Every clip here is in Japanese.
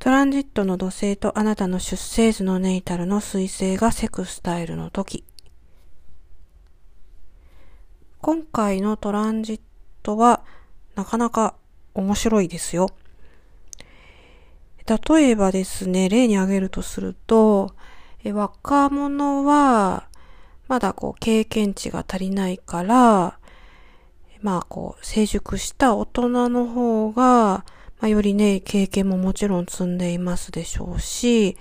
トランジットの土星とあなたの出生図のネイタルの彗星がセクスタイルの時。今回のトランジットはなかなか面白いですよ。例えばですね、例に挙げるとすると、若者はまだこう経験値が足りないから、まあこう成熟した大人の方が、まあ、よりね、経験ももちろん積んでいますでしょうし、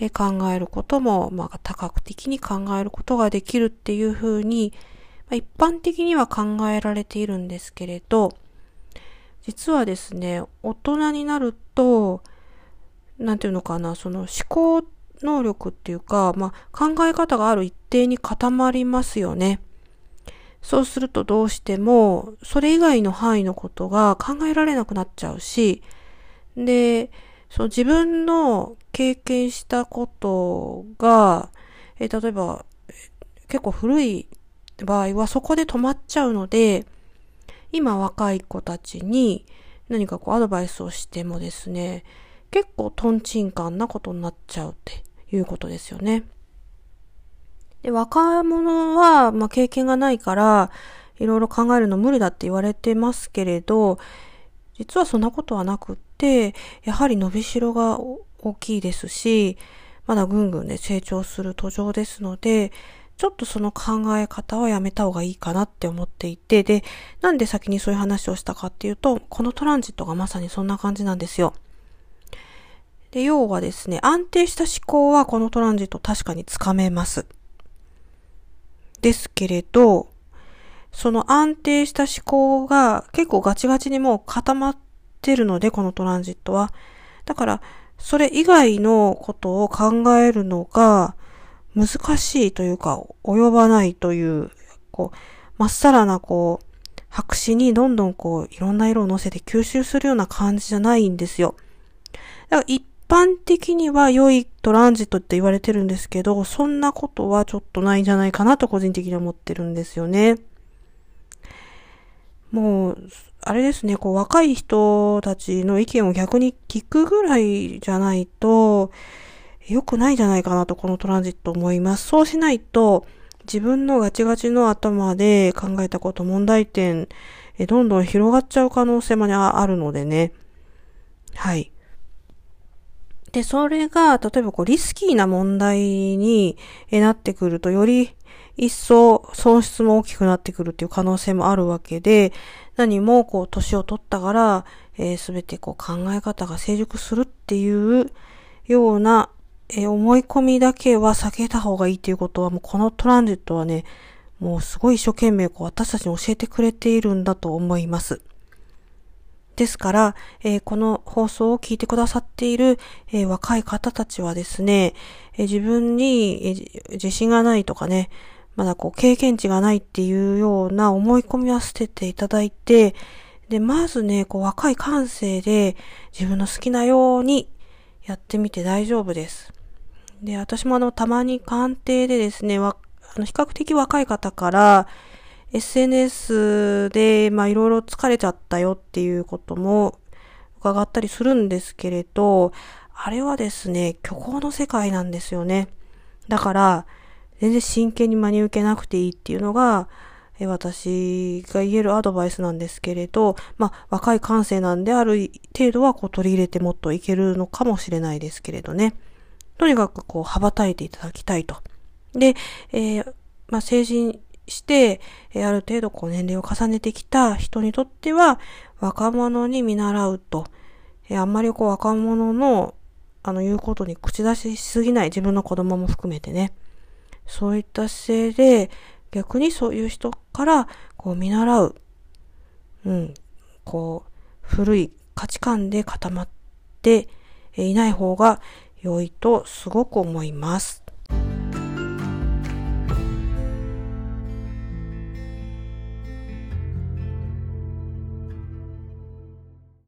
え考えることも、まあ、多角的に考えることができるっていうふうに、まあ、一般的には考えられているんですけれど、実はですね、大人になると、なんていうのかな、その思考能力っていうか、まあ、考え方がある一定に固まりますよね。そうするとどうしても、それ以外の範囲のことが考えられなくなっちゃうし、で、その自分の経験したことが、え例えば、結構古い場合はそこで止まっちゃうので、今若い子たちに何かこうアドバイスをしてもですね、結構トンチンカンなことになっちゃうっていうことですよね。で、若者は、まあ、経験がないから、いろいろ考えるの無理だって言われてますけれど、実はそんなことはなくって、やはり伸びしろが大きいですし、まだぐんぐんね、成長する途上ですので、ちょっとその考え方はやめた方がいいかなって思っていて、で、なんで先にそういう話をしたかっていうと、このトランジットがまさにそんな感じなんですよ。で、要はですね、安定した思考はこのトランジット確かにつかめます。ですけれど、その安定した思考が結構ガチガチにもう固まってるので、このトランジットは。だから、それ以外のことを考えるのが難しいというか、及ばないという、こう、まっさらなこう、白紙にどんどんこう、いろんな色を乗せて吸収するような感じじゃないんですよ。だから一般的には良いトランジットって言われてるんですけど、そんなことはちょっとないんじゃないかなと個人的に思ってるんですよね。もう、あれですね、こう若い人たちの意見を逆に聞くぐらいじゃないと、良くないんじゃないかなとこのトランジット思います。そうしないと、自分のガチガチの頭で考えたこと、問題点、どんどん広がっちゃう可能性もあるのでね。はい。で、それが、例えばこう、リスキーな問題になってくると、より一層損失も大きくなってくるっていう可能性もあるわけで、何もこう、年を取ったから、えー、全てこう、考え方が成熟するっていうような、えー、思い込みだけは避けた方がいいっていうことは、もうこのトランジットはね、もうすごい一生懸命こう、私たちに教えてくれているんだと思います。ですから、えー、この放送を聞いてくださっている、えー、若い方たちはですね、えー、自分に、え自信がないとかね、まだこう経験値がないっていうような思い込みは捨てていただいて、で、まずね、こう若い感性で自分の好きなようにやってみて大丈夫です。で、私もあの、たまに鑑定でですね、わあの比較的若い方から、SNS で、まあいろいろ疲れちゃったよっていうことも伺ったりするんですけれど、あれはですね、虚構の世界なんですよね。だから、全然真剣に真に受けなくていいっていうのが、私が言えるアドバイスなんですけれど、まあ、若い感性なんである程度はこう取り入れてもっといけるのかもしれないですけれどね。とにかくこう羽ばたいていただきたいと。で、えー、まあ、成人して、ある程度こう年齢を重ねてきた人にとっては、若者に見習うと、えあんまりこう若者の、あの言うことに口出ししすぎない自分の子供も含めてね、そういった姿勢で、逆にそういう人からこう見習う、うん、こう、古い価値観で固まっていない方が良いとすごく思います。